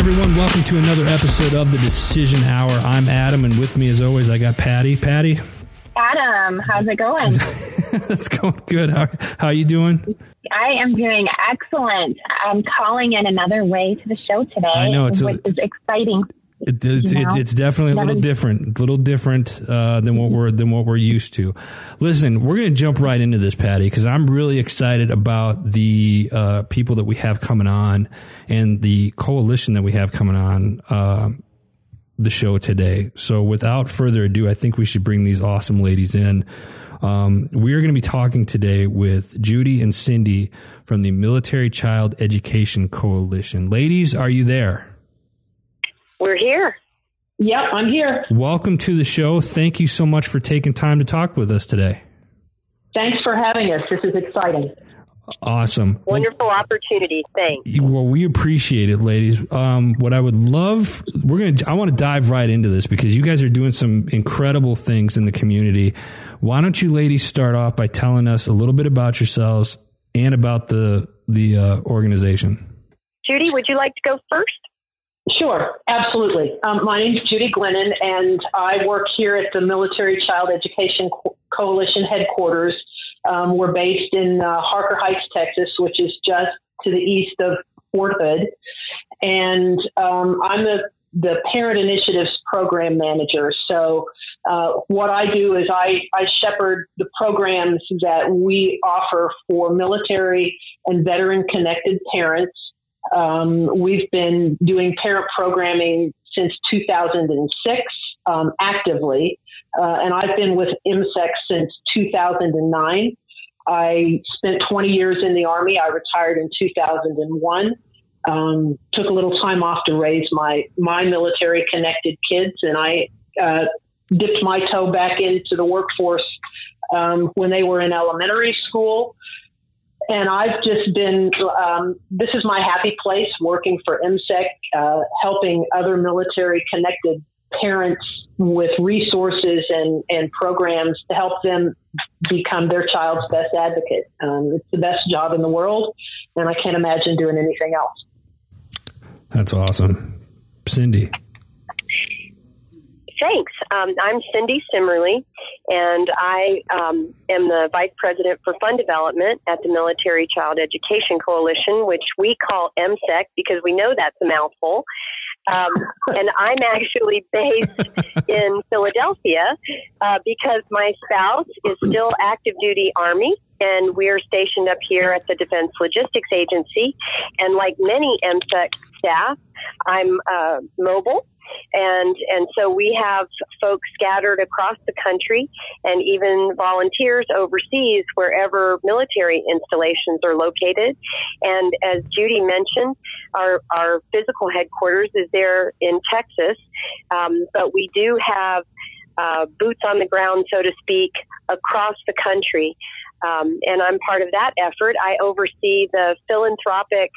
everyone. Welcome to another episode of the Decision Hour. I'm Adam, and with me, as always, I got Patti. Patti, Adam, how's it going? that's going good. How how you doing? I am doing excellent. I'm calling in another way to the show today. I know, it's a- is exciting. It, it's, it's it's definitely a little different, a little different uh, than what we're than what we're used to. Listen, we're going to jump right into this, Patti, because I'm really excited about the uh, people that we have coming on and the coalition that we have coming on uh, the show today. So, without further ado, I think we should bring these awesome ladies in. Um, we are going to be talking today with Judy and Cindy from the Military Child Education Coalition. Ladies, are you there? We're here. Yep, I'm here. Welcome to the show. Thank you so much for taking time to talk with us today. Thanks for having us. This is exciting. Awesome. Wonderful opportunity. Thanks. Well, we appreciate it, ladies. Um, what I would love, we're gonna. I want to dive right into this because you guys are doing some incredible things in the community. Why don't you, ladies, start off by telling us a little bit about yourselves and about the the uh, organization? Judy, would you like to go first? Sure, absolutely. Um, my name is Judy Glennon, and I work here at the Military Child Education Co- Coalition headquarters. Um, we're based in uh, Harker Heights, Texas, which is just to the east of Fort Hood. And um, I'm the, the Parent Initiatives Program Manager. So, uh, what I do is I, I shepherd the programs that we offer for military and veteran connected parents um, we've been doing parent programming since 2006 um, actively, uh, and I've been with MCEC since 2009. I spent 20 years in the Army. I retired in 2001. Um, took a little time off to raise my my military connected kids, and I uh, dipped my toe back into the workforce um, when they were in elementary school and I've just been. Um, this is my happy place, working for MCEC, uh, helping other military-connected parents with resources and and programs to help them become their child's best advocate. Um, it's the best job in the world, and I can't imagine doing anything else. That's awesome, Cindy. Thanks. Um, I'm Cindy Simerly, and I um, am the Vice President for Fund Development at the Military Child Education Coalition, which we call MCEC because we know that's a mouthful. Um, and I'm actually based in Philadelphia uh, because my spouse is still active duty Army, and we're stationed up here at the Defense Logistics Agency. And like many MCEC staff, I'm uh, mobile and and so we have folks scattered across the country and even volunteers overseas wherever military installations are located. And as Judy mentioned our our physical headquarters is there in Texas. Um, but we do have uh, boots on the ground so to speak across the country. Um, and I'm part of that effort. I oversee the philanthropic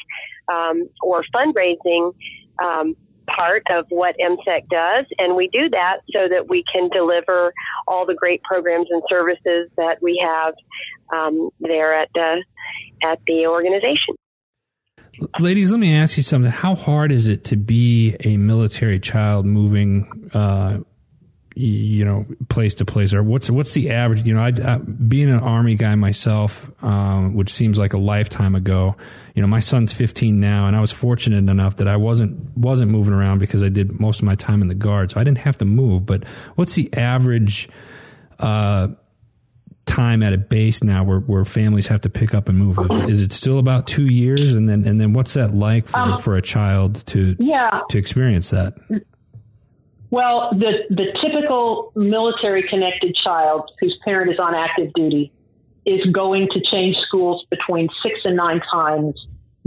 um, or fundraising um, part of what MCEC does, and we do that so that we can deliver all the great programs and services that we have um, there at the at the organization. Ladies, let me ask you something. How hard is it to be a military child moving, uh, you know, place to place? Or what's what's the average? You know, I, I, being an army guy myself, um, which seems like a lifetime ago. You know, my son's 15 now, and I was fortunate enough that I wasn't wasn't moving around because I did most of my time in the guard, so I didn't have to move. But what's the average? Uh, time at a base now where, where families have to pick up and move is it still about two years and then and then what's that like for, Um, for a child to Yeah, to experience that Well, the, the typical military connected child whose parent is on active duty is going to change schools between six and nine times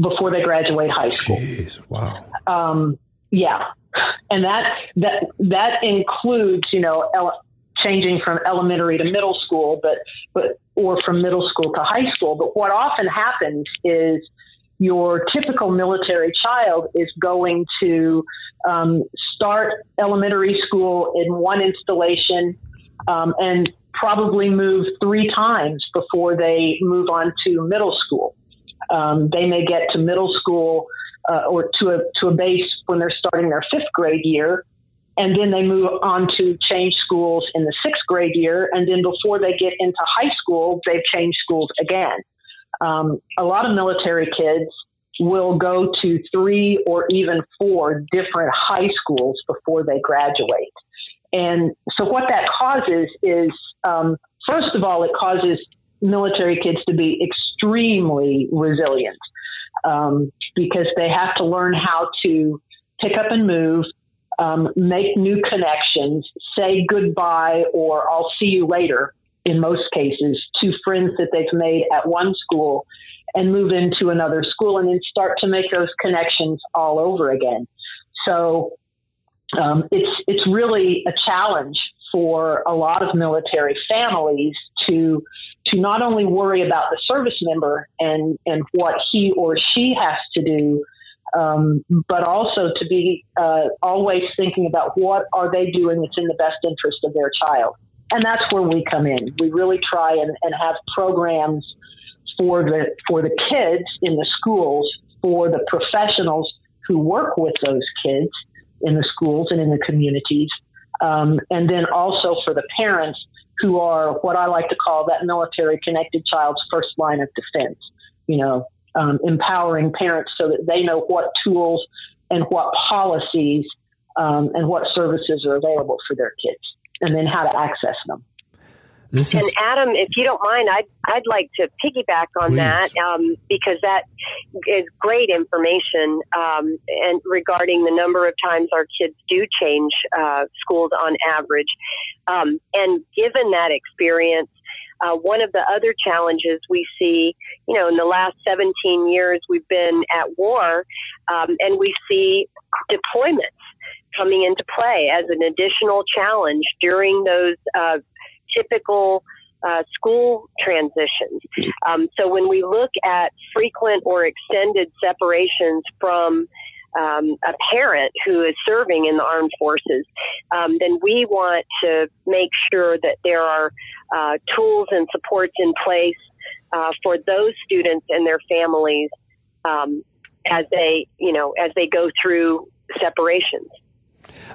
before they graduate high school. jeez wow Um, yeah, and that that that includes you know ele- changing from elementary to middle school, but but or from middle school to high school. But what often happens is your typical military child is going to um, start elementary school in one installation um, and probably move three times before they move on to middle school. Um, they may get to middle school uh, or to a to a base when they're starting their fifth grade year, and then they move on to change schools in the sixth grade year, and then before they get into high school, they've changed schools again. Um, a lot of military kids will go to three or even four different high schools before they graduate. And so, what that causes is, um, first of all, it causes military kids to be extremely resilient um, because they have to learn how to pick up and move, um, make new connections, say goodbye or I'll see you later in most cases to friends that they've made at one school and move into another school and then start to make those connections all over again. So um, it's it's really a challenge for a lot of military families to to not only worry about the service member and and what he or she has to do, um, but also to be uh, always thinking about what are they doing that's in the best interest of their child. And that's where we come in. We really try and, and have programs for the for the kids in the schools, for the professionals who work with those kids in the schools and in the communities, um, and then also for the parents who are what I like to call that military connected child's first line of defense. You know, um, empowering parents so that they know what tools and what policies um, and what services are available for their kids, and then how to access them. This and Adam, if you don't mind, I'd I'd like to piggyback on Please. that um, because that is great information um, and regarding the number of times our kids do change uh, schools on average. Um, and given that experience, uh, one of the other challenges we see, you know, in the last 17 years, we've been at war, um, and we see deployments coming into play as an additional challenge during those uh, typical uh, school transitions. Um, so when we look at frequent or extended separations from um, a parent who is serving in the armed forces, um, then we want to make sure that there are uh, tools and supports in place uh, for those students and their families um, as they, you know, as they go through separations.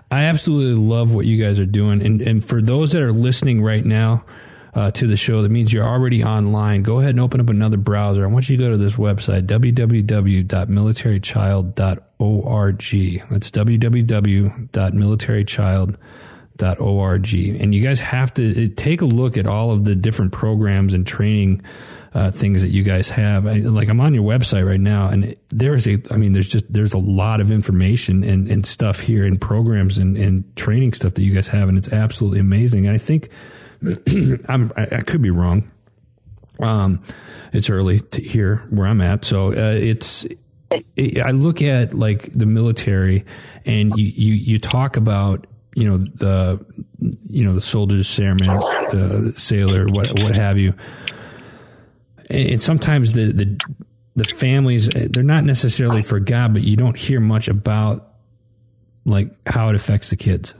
I absolutely love what you guys are doing. And, and for those that are listening right now uh, to the show, that means you're already online. Go ahead and open up another browser. I want you to go to this website, www.militarychild.org. That's www.militarychild.org. And you guys have to take a look at all of the different programs and training uh, things that you guys have. I, like I'm on your website right now, and there's a, I mean, there's just there's a lot of information and, and stuff here, and programs and, and training stuff that you guys have, and it's absolutely amazing. And I think I'm, I, I could be wrong. Um, it's early to hear where I'm at, so uh, it's. I look at like the military, and you, you, you talk about you know the you know the soldiers, sailorman, uh, sailor, what what have you and sometimes the, the the families eh, they're not necessarily for God, but you don't hear much about like how it affects the kids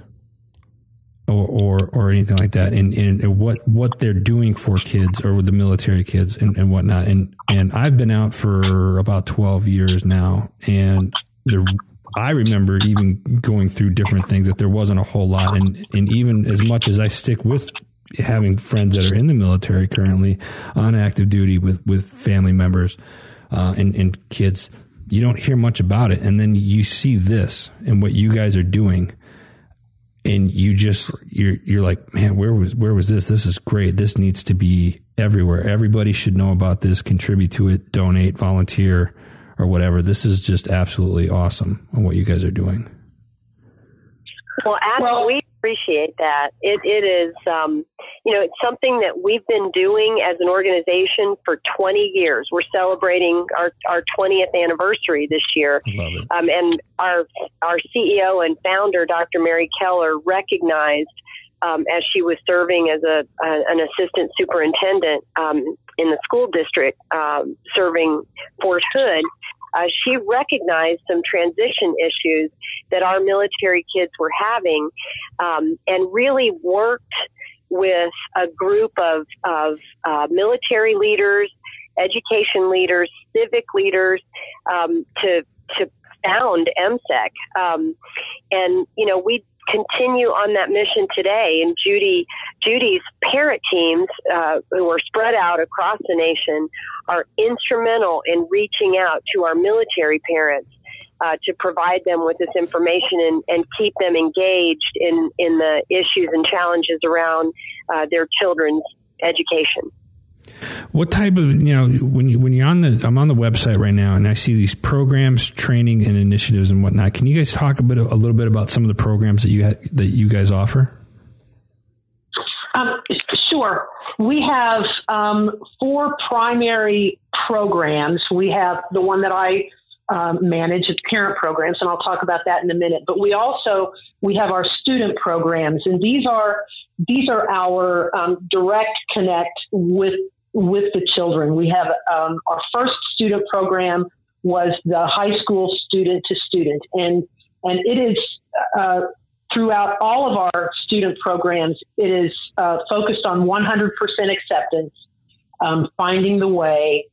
or or, or anything like that, and, and what what they're doing for kids or with the military kids and, and whatnot. And and I've been out for about twelve years now, and. I remember even going through different things that there wasn't a whole lot, and and even as much as I stick with having friends that are in the military currently on active duty with, with family members uh, and, and kids, you don't hear much about it. And then you see this and what you guys are doing. And you just you're you're like, man, where was where was this? This is great. This needs to be everywhere. Everybody should know about this, contribute to it, donate, volunteer, or whatever. This is just absolutely awesome on what you guys are doing. Well, as well, we appreciate that. It, it is, um, you know, it's something that we've been doing as an organization for 20 years. We're celebrating our, our 20th anniversary this year. Um, and our, our CEO and founder, Dr. Mary Keller, recognized um, as she was serving as a, a an assistant superintendent um, in the school district, um, serving Fort Hood, uh, she recognized some transition issues that our military kids were having um, and really worked with a group of, of uh, military leaders, education leaders, civic leaders um, to, to found MCEC. Um, and, you know, we continue on that mission today. And Judy, Judy's parent teams, uh, who are spread out across the nation, are instrumental in reaching out to our military parents uh, to provide them with this information and, and keep them engaged in, in the issues and challenges around uh, their children's education. What type of you know when you when you're on the I'm on the website right now and I see these programs, training, and initiatives and whatnot. Can you guys talk a bit a little bit about some of the programs that you ha- that you guys offer? Um, sure. We have um, four primary programs. We have the one that I um, manage its parent programs, and I'll talk about that in a minute. But we also we have our student programs, and these are these are our um, direct connect with with the children. We have um, our first student program was the high school student to student, and and it is uh, throughout all of our student programs. It is uh, focused on 100% acceptance, um, finding the way.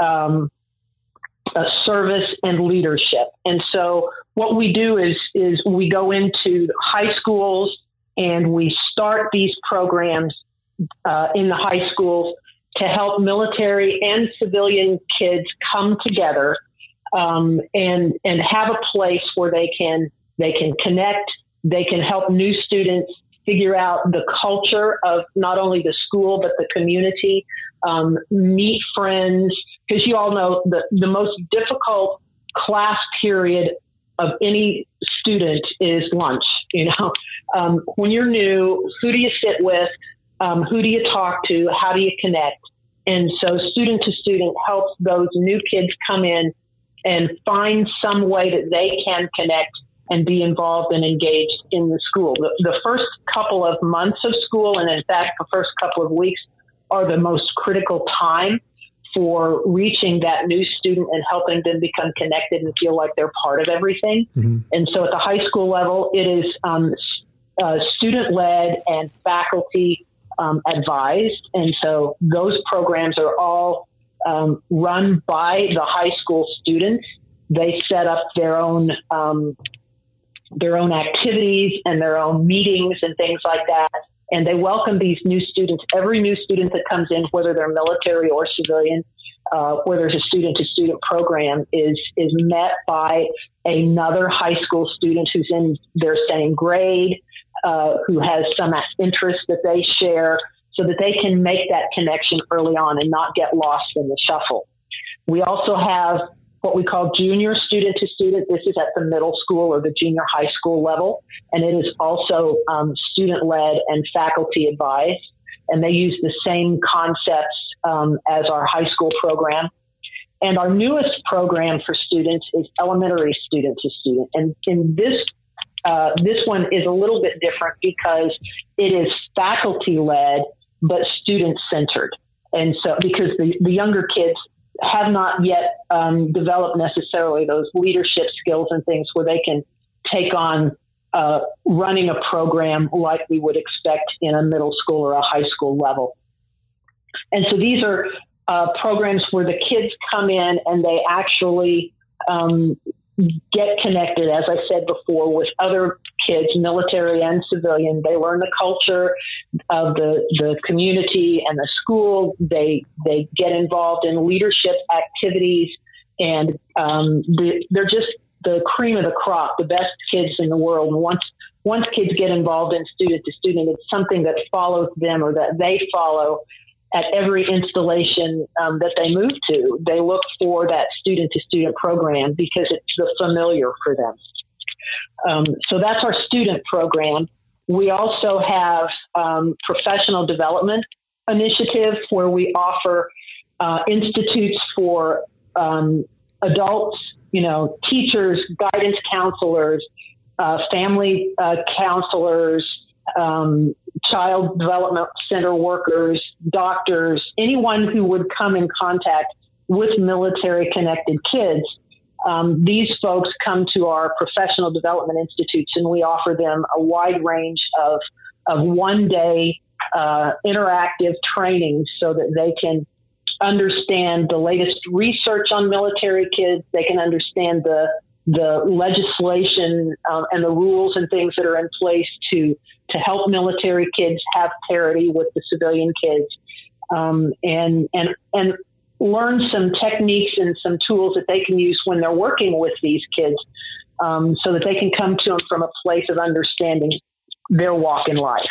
Um, service and leadership. And so what we do is is we go into high schools and we start these programs uh, in the high schools to help military and civilian kids come together um, and and have a place where they can they can connect. They can help new students figure out the culture of not only the school but the community, um, meet friends, because you all know the, the most difficult class period of any student is lunch. You know, um, when you're new, who do you sit with? Um, who do you talk to? How do you connect? And so, student to student helps those new kids come in and find some way that they can connect and be involved and engaged in the school. The, the first couple of months of school, and in fact, the first couple of weeks, are the most critical time for reaching that new student and helping them become connected and feel like they're part of everything. Mm-hmm. And so at the high school level, it is um, uh, student led and faculty um, advised. And so those programs are all um, run by the high school students. They set up their own um, their own activities and their own meetings and things like that and they welcome these new students. Every new student that comes in, whether they're military or civilian, uh, there's a student to student program, is is met by another high school student who's in their same grade, uh, who has some interest that they share, so that they can make that connection early on and not get lost in the shuffle. We also have what we call junior student to student. This is at the middle school or the junior high school level, and it is also um, student led and faculty advised. And they use the same concepts um, as our high school program. And our newest program for students is elementary student to student. And in this uh, this one is a little bit different because it is faculty led but student centered. And so, because the, the younger kids have not yet um, developed necessarily those leadership skills and things where they can take on uh, running a program like we would expect in a middle school or a high school level. And so these are uh, programs where the kids come in and they actually um, get connected, as I said before, with other kids, military and civilian. They learn the culture of the, the community and the school. They they get involved in leadership activities, and um, they're just the cream of the crop, the best kids in the world. Once once kids get involved in student to student, it's something that follows them or that they follow at every installation um, that they move to. They look for that student to student program because it's the familiar for them. Um, so that's our student program. We also have um, professional development initiatives where we offer uh, institutes for um, adults, you know, teachers, guidance counselors, uh, family uh, counselors, um, child development center workers, doctors, anyone who would come in contact with military connected kids um, these folks come to our professional development institutes and we offer them a wide range of, of one day uh, interactive training so that they can understand the latest research on military kids. They can understand the, the legislation um, and the rules and things that are in place to to help military kids have parity with the civilian kids, um, and and and learn some techniques and some tools that they can use when they're working with these kids, um, so that they can come to them from a place of understanding their walk in life.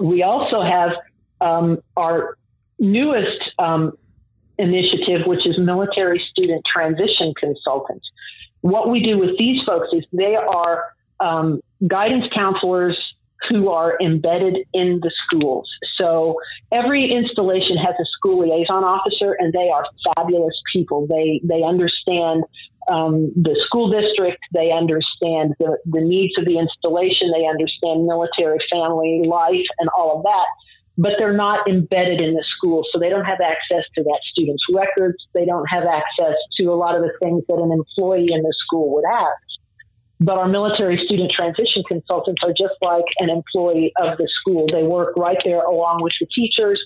We also have um, our newest um, initiative, which is military student transition consultants. What we do with these folks is they are um, guidance counselors who are embedded in the schools. So every installation has a school liaison officer, and they are fabulous people. They they understand um, the school district, they understand the, the needs of the installation, they understand military family life, and all of that but they're not embedded in the school. So they don't have access to that student's records. They don't have access to a lot of the things that an employee in the school would have. But our military student transition consultants are just like an employee of the school. They work right there along with the teachers.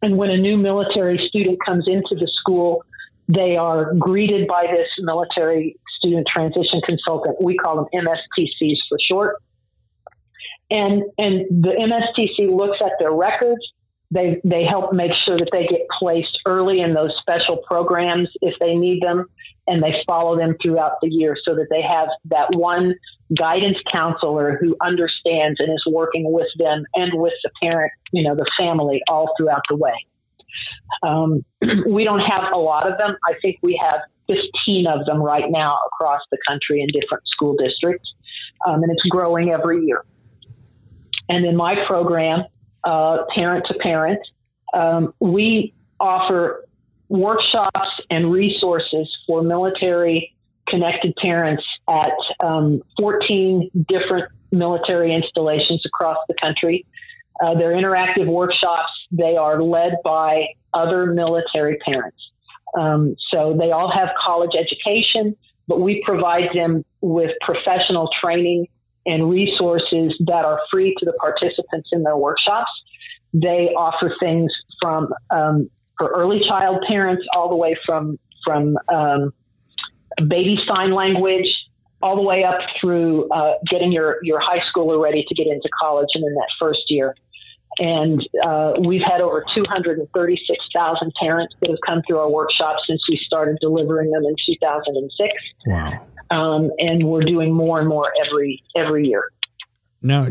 And when a new military student comes into the school, they are greeted by this military student transition consultant. We call them MSTCs for short and and the MSTC looks at their records. They they help make sure that they get placed early in those special programs if they need them, and they follow them throughout the year so that they have that one guidance counselor who understands and is working with them and with the parent, you know, the family all throughout the way. Um, we don't have a lot of them. I think we have 15 of them right now across the country in different school districts, um, and it's growing every year. And in my program, uh, Parent to Parent, um, we offer workshops and resources for military connected parents at um, 14 different military installations across the country. Uh, they're interactive workshops. They are led by other military parents. Um, so they all have college education, but we provide them with professional training and resources that are free to the participants in their workshops. They offer things from um, for early child parents all the way from from um, baby sign language all the way up through uh, getting your your high schooler ready to get into college and in that first year. And uh, we've had over 236,000 parents that have come through our workshops since we started delivering them in 2006. Wow um, and we're doing more and more every every year. Now,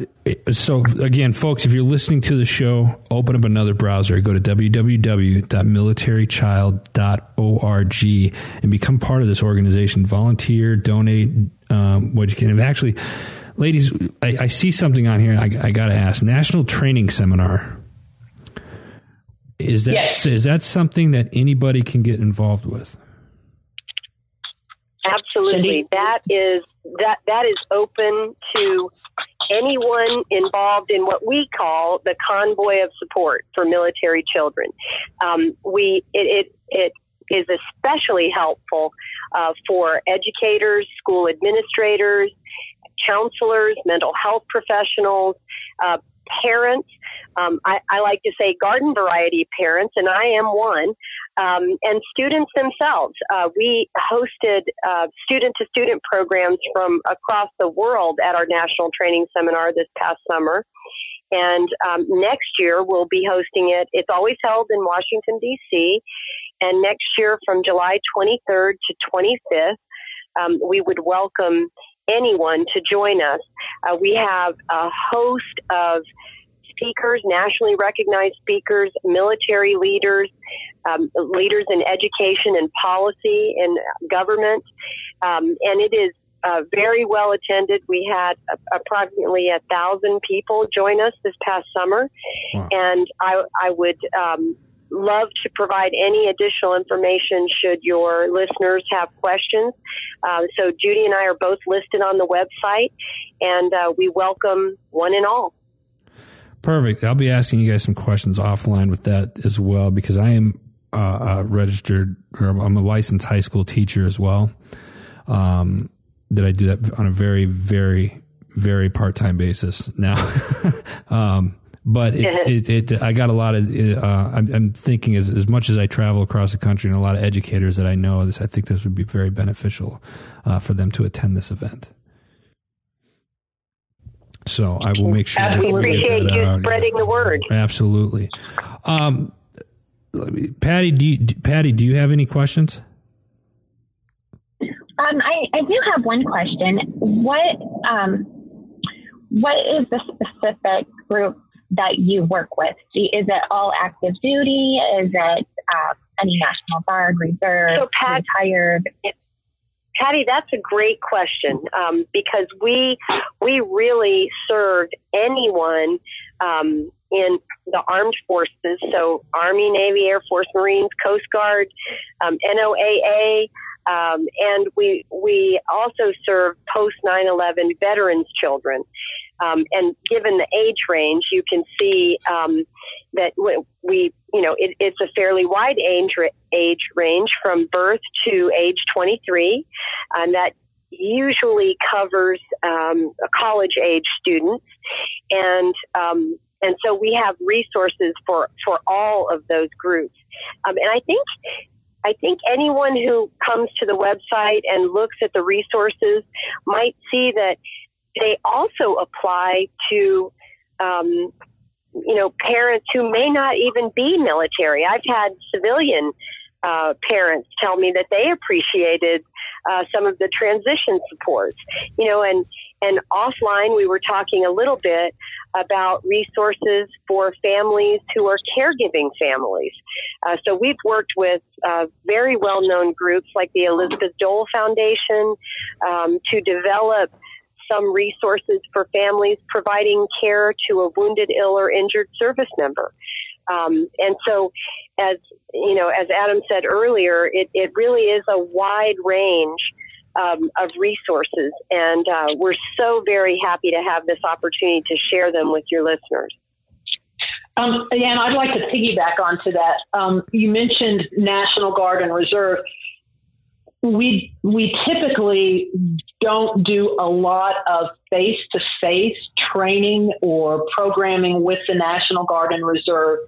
so again, folks, if you're listening to the show, open up another browser. Go to www.militarychild.org and become part of this organization. Volunteer, donate, um, what you can. Actually, ladies, I, I see something on here. I, I got to ask. National Training Seminar. Is that yes. is that something that anybody can get involved with? Absolutely. That is that that is open to anyone involved in what we call the convoy of support for military children. Um, we it, it, it is especially helpful uh, for educators, school administrators, counselors, mental health professionals, uh, parents. Um, I, I, like to say garden variety parents, and I am one, um, and students themselves. Uh, we hosted student to student programs from across the world at our national training seminar this past summer. And um, next year we'll be hosting it. It's always held in Washington, D.C. And next year, from July 23rd to 25th, um, we would welcome anyone to join us. Uh, we have a host of speakers, nationally recognized speakers, military leaders, um, leaders in education and policy and government. Um, and it is uh, very well attended. We had approximately a thousand people join us this past summer, wow. and I, I would um, love to provide any additional information should your listeners have questions. Uh, so Judy and I are both listed on the website, and uh, we welcome one and all. Perfect. I'll be asking you guys some questions offline with that as well because I am uh, a registered or I'm a licensed high school teacher as well. Um, that I do that on a very, very, very part time basis now. um, but it, it, it, I got a lot of. Uh, I'm, I'm, thinking as as much as I travel across the country and a lot of educators that I know, this I think this would be very beneficial uh, for them to attend this event. So I will make sure. We appreciate you out. spreading the word. Absolutely, um, Patti. Do you, Patti? Do you have any questions? Um, I, I do have one question. What um, what is the specific group that you work with? Is it all active duty? Is it uh, any National Guard, Reserve, so Pat, retired? Patti, that's a great question um, because we we really served anyone um, in the armed forces, so Army, Navy, Air Force, Marines, Coast Guard, um, NOAA, um, and we we also serve post 9/11 veterans children. Um, and given the age range, you can see um, that we, you know, it, it's a fairly wide age age range from birth to age 23, and that usually covers um, college age students, and um, and so we have resources for for all of those groups. Um, and I think I think anyone who comes to the website and looks at the resources might see that they also apply to, um, you know, parents who may not even be military. I've had civilian uh, parents tell me that they appreciated uh, some of the transition supports, you know, and and offline we were talking a little bit about resources for families who are caregiving families. Uh, so we've worked with uh, very well known groups like the Elizabeth Dole Foundation um, to develop some resources for families providing care to a wounded, ill, or injured service member. Um, and so, as you know, as Adam said earlier, it, it really is a wide range um, of resources, and uh, we're so very happy to have this opportunity to share them with your listeners. Um, and I'd like to piggyback onto that. Um, you mentioned National Guard and Reserve. We we typically don't do a lot of face to face training or programming with the National Guard and Reserve,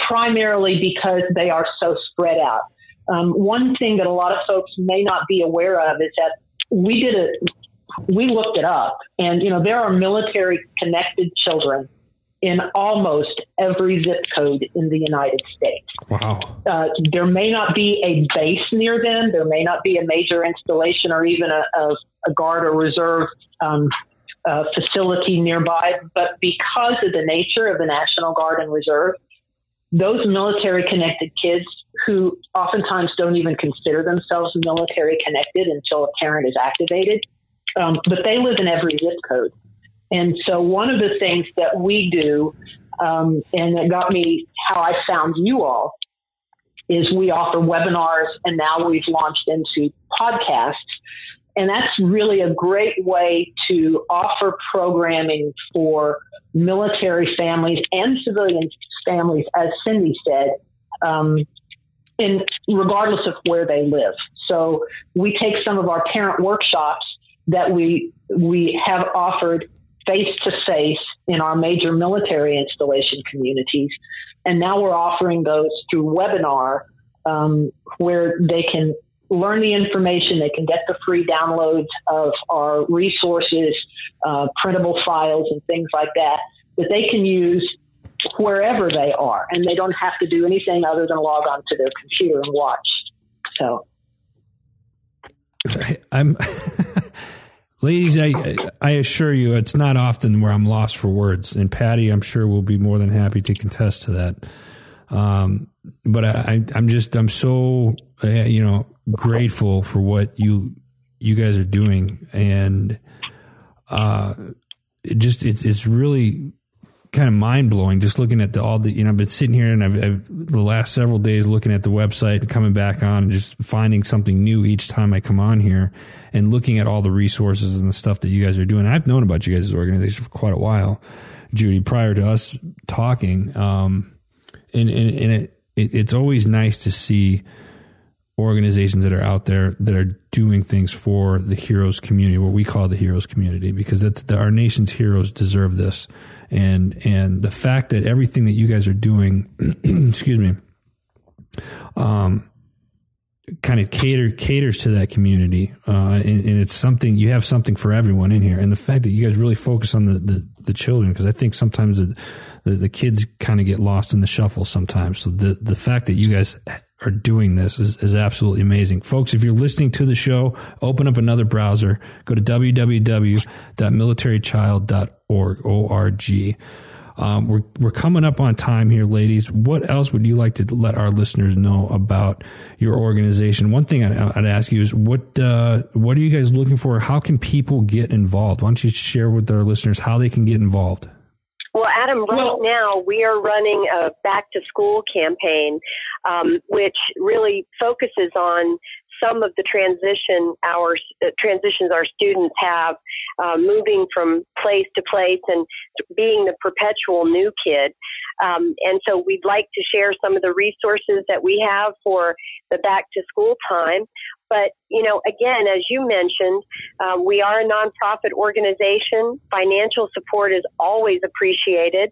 primarily because they are so spread out. Um, one thing that a lot of folks may not be aware of is that we did it. We looked it up, and you know there are military connected children in almost every zip code in the United States. Wow. Uh, there may not be a base near them. There may not be a major installation or even a, a, a guard or reserve um, uh, facility nearby. But because of the nature of the National Guard and Reserve, those military connected kids who oftentimes don't even consider themselves military connected until a parent is activated, um, but they live in every zip code. And so one of the things that we do, um, and that got me how I found you all, is we offer webinars and now we've launched into podcasts. And that's really a great way to offer programming for military families and civilian families, as Cindy said, um, in regardless of where they live. So we take some of our parent workshops that we we have offered face to face in our major military installation communities, and now we're offering those through webinar um, where they can learn the information. They can get the free downloads of our resources, uh, printable files, and things like that that they can use wherever they are, and they don't have to do anything other than log on to their computer and watch. So, I'm. Ladies, I I assure you, it's not often where I'm lost for words, and Patti, I'm sure will be more than happy to contest to that. Um, but I, I'm just I'm so uh, you know grateful for what you you guys are doing, and uh, it just it's it's really kind of mind blowing just looking at the all the you know I've been sitting here and I've, I've, the last several days looking at the website coming back on and just finding something new each time I come on here and looking at all the resources and the stuff that you guys are doing. I've known about you guys' organization for quite a while, Judy, prior to us talking. Um, and and, and it, it, it's always nice to see organizations that are out there that are doing things for the heroes community, what we call the heroes community, because that's the, our nation's heroes deserve this. And and the fact that everything that you guys are doing, excuse me, um, kind of cater caters to that community, uh, and, and, it's something you have something for everyone in here. And the fact that you guys really focus on the the, the children, because I think sometimes the, the, the kids kind of get lost in the shuffle sometimes. So the the fact that you guys are doing this is, is absolutely amazing. Folks, if you're listening to the show, open up another browser, go to www.militarychild.org, O-R-G. Um, we're, we're coming up on time here, ladies. What else would you like to let our listeners know about your organization? One thing I'd, I'd ask you is what, uh, what are you guys looking for? How can people get involved? Why don't you share with our listeners how they can get involved? Well, Adam, right well, now we are running a back to school campaign, um, which really focuses on some of the transition our uh, transitions our students have, uh, moving from place to place and being the perpetual new kid. Um, and so we'd like to share some of the resources that we have for the back to school time. But, you know, again, as you mentioned, um, we are a nonprofit organization. Financial support is always appreciated.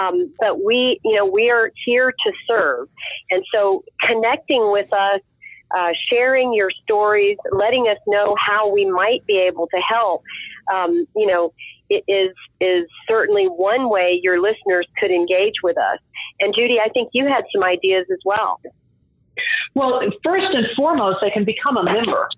Um, but we, you know, we are here to serve. And so connecting with us, uh, sharing your stories, letting us know how we might be able to help, um, you know, it is is certainly one way your listeners could engage with us. And Judy, I think you had some ideas as well. Well, first and foremost, they can become a member.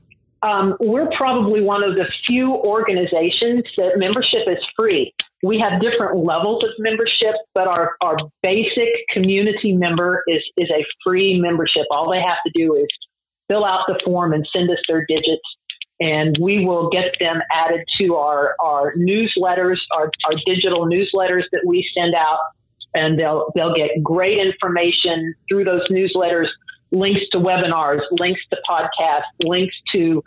Um, we're probably one of the few organizations that membership is free. We have different levels of membership, but our, our basic community member is, is a free membership. All they have to do is fill out the form and send us their digits, and we will get them added to our, our newsletters, our, our digital newsletters that we send out, and they'll, they'll get great information through those newsletters links to webinars, links to podcasts, links to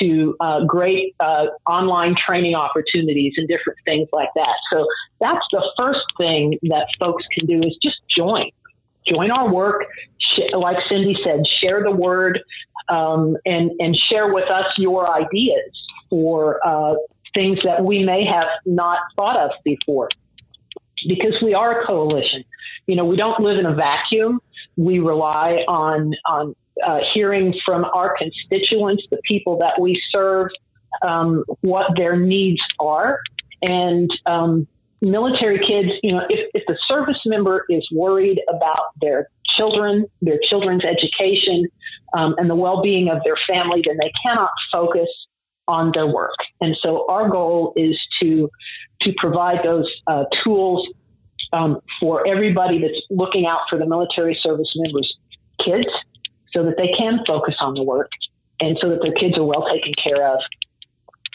to uh, great uh, online training opportunities and different things like that. So that's the first thing that folks can do is just join, join our work. Like Cindy said, share the word um, and and share with us your ideas for uh, things that we may have not thought of before, because we are a coalition. You know, we don't live in a vacuum we rely on on uh, hearing from our constituents, the people that we serve, um, what their needs are, and um, military kids. You know, if, if the service member is worried about their children, their children's education, um, and the well-being of their family, then they cannot focus on their work. And so, our goal is to to provide those uh, tools um, for everybody that's looking out for the military service members' kids so that they can focus on the work and so that their kids are well taken care of.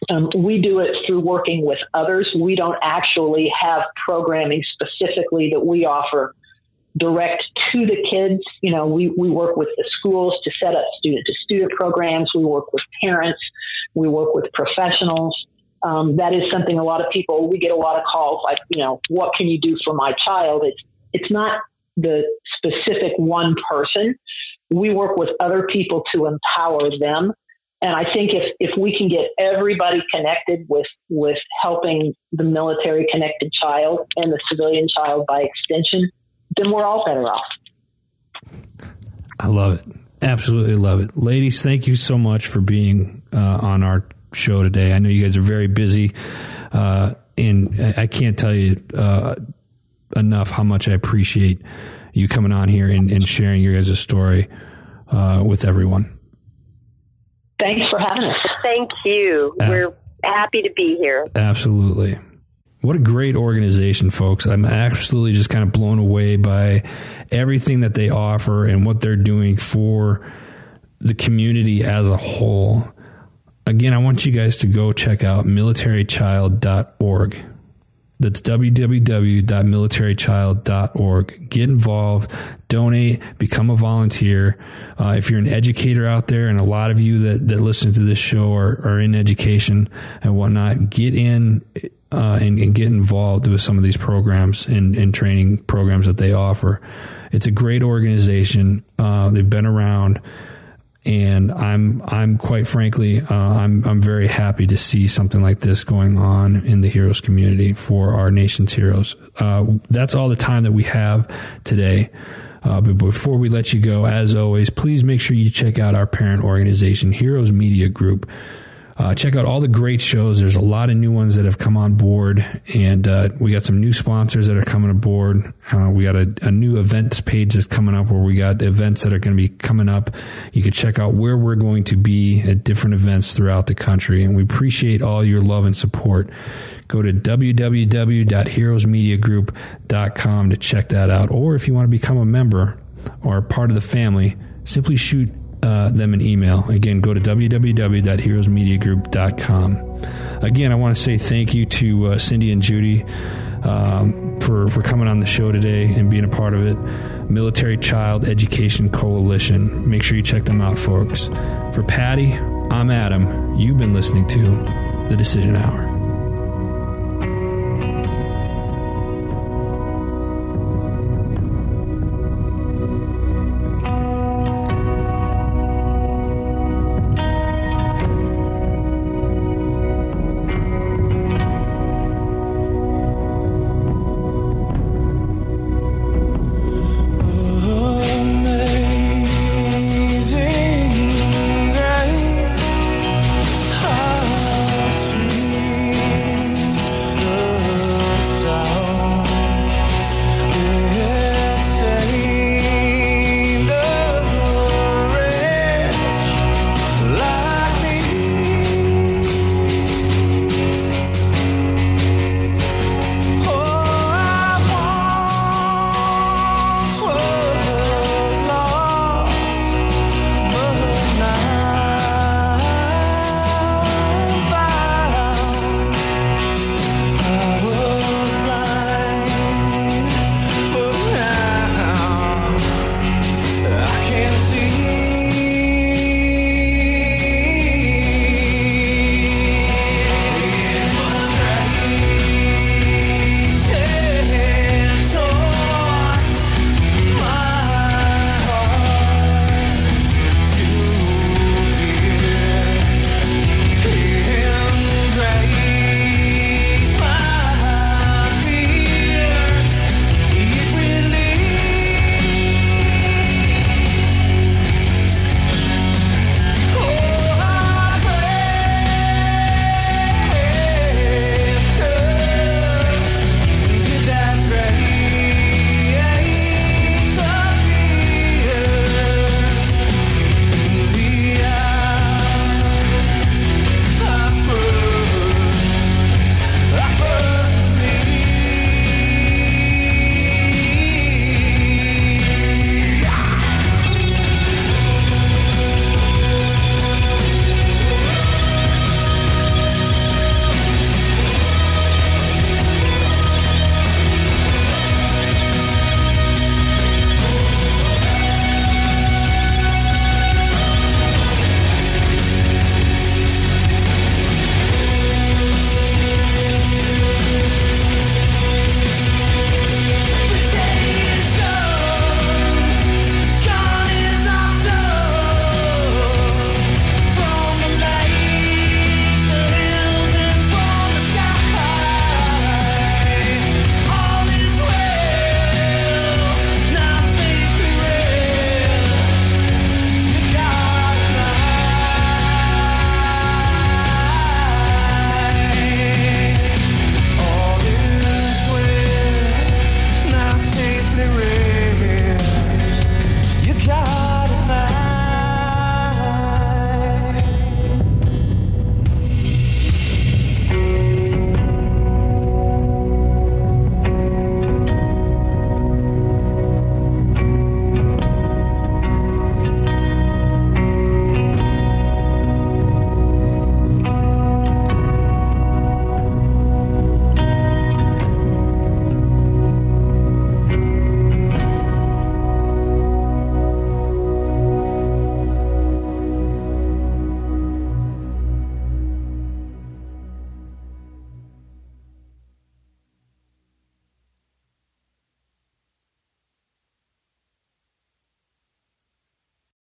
Um, we do it through working with others. We don't actually have programming specifically that we offer direct to the kids. You know, we, we work with the schools to set up student to student programs. We work with parents. We work with professionals um, that is something a lot of people we get a lot of calls like you know what can you do for my child it's it's not the specific one person we work with other people to empower them and i think if if we can get everybody connected with with helping the military connected child and the civilian child by extension then we're all better off i love it absolutely love it ladies thank you so much for being uh, on our show today. I know you guys are very busy, uh, and I can't tell you uh, enough how much I appreciate you coming on here and, and sharing your guys' story uh, with everyone. Thanks for having us. Thank you. We're happy to be here. Absolutely. What a great organization, folks. I'm absolutely just kind of blown away by everything that they offer and what they're doing for the community as a whole again, I want you guys to go check out militarychild.org. That's www.militarychild.org. Get involved, donate, become a volunteer. Uh, if you're an educator out there, and a lot of you that, that listen to this show are, are in education and whatnot, get in uh, and, and, get involved with some of these programs and, and, training programs that they offer. It's a great organization. Uh, they've been around and I'm I'm quite frankly uh, I'm I'm very happy to see something like this going on in the heroes community for our nation's heroes. Uh, that's all the time that we have today. Uh, but before we let you go, as always, please make sure you check out our parent organization, Heroes Media Group. Uh, check out all the great shows. There's a lot of new ones that have come on board, and uh, we got some new sponsors that are coming aboard. Uh, we got a, a, new events page that's coming up where we got events that are going to be coming up. You can check out where we're going to be at different events throughout the country, and we appreciate all your love and support. Go to www.heroesmediagroup.com to check that out, or if you want to become a member or part of the family, simply shoot uh, them an email. Again, go to www.heroesmediagroup.com. Again, I want to say thank you to uh, Cindy and Judy um, for, for coming on the show today and being a part of it. Military Child Education Coalition. Make sure you check them out, folks. For Patti, I'm Adam. You've been listening to The Decision Hour.